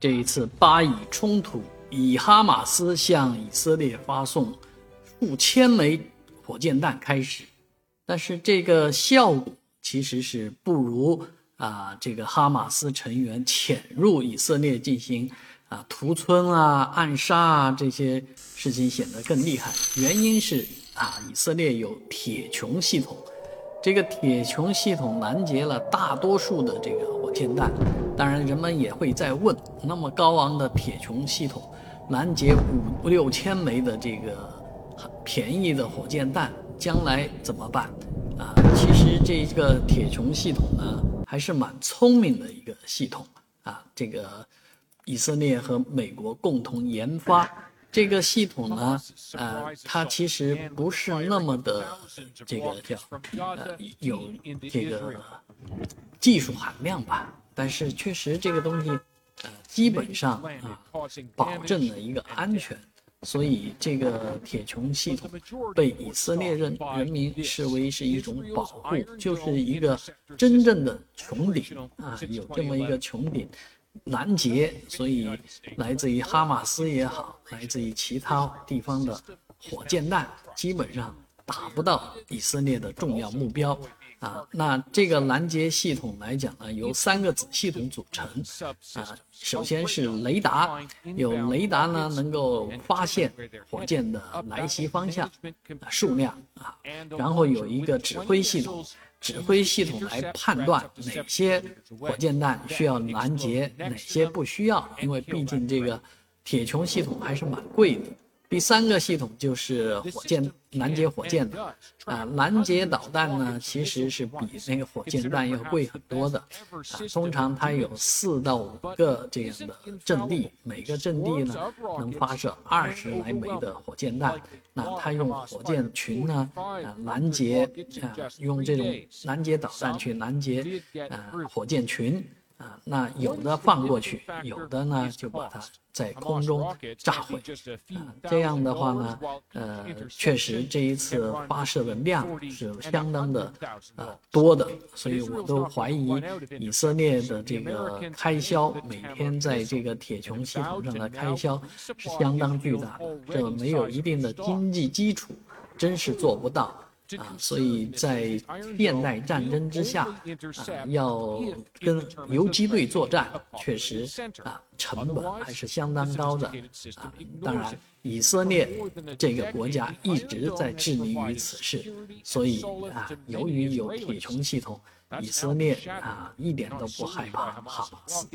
这一次巴以冲突，以哈马斯向以色列发送数千枚火箭弹开始，但是这个效果其实是不如啊这个哈马斯成员潜入以色列进行啊屠村啊暗杀啊这些事情显得更厉害。原因是啊以色列有铁穹系统。这个铁穹系统拦截了大多数的这个火箭弹，当然人们也会在问：那么高昂的铁穹系统拦截五六千枚的这个很便宜的火箭弹，将来怎么办？啊，其实这个铁穹系统呢，还是蛮聪明的一个系统啊。这个以色列和美国共同研发。这个系统呢，呃，它其实不是那么的这个叫呃有这个技术含量吧，但是确实这个东西呃基本上啊保证了一个安全，所以这个铁穹系统被以色列人人民视为是一种保护，就是一个真正的穹顶啊，有这么一个穹顶。拦截，所以来自于哈马斯也好，来自于其他地方的火箭弹，基本上打不到以色列的重要目标。啊。那这个拦截系统来讲呢，由三个子系统组成啊。首先是雷达，有雷达呢能够发现火箭的来袭方向、啊数量啊。然后有一个指挥系统。指挥系统来判断哪些火箭弹需要拦截，哪些不需要，因为毕竟这个铁穹系统还是蛮贵的。第三个系统就是火箭拦截火箭的，啊，拦截导弹呢其实是比那个火箭弹要贵很多的，啊，通常它有四到五个这样的阵地，每个阵地呢能发射二十来枚的火箭弹，那它用火箭群呢，啊，拦截，啊，用这种拦截导弹去拦截，啊，火箭群。啊，那有的放过去，有的呢就把它在空中炸毁。啊，这样的话呢，呃，确实这一次发射的量是相当的呃多的，所以我都怀疑以色列的这个开销，每天在这个铁穹系统上的开销是相当巨大的，这没有一定的经济基础，真是做不到。啊，所以在现代战争之下，啊，要跟游击队作战，确实啊，成本还是相当高的啊。当然，以色列这个国家一直在致力于此事，所以啊，由于有铁穹系统，以色列啊一点都不害怕哈马斯。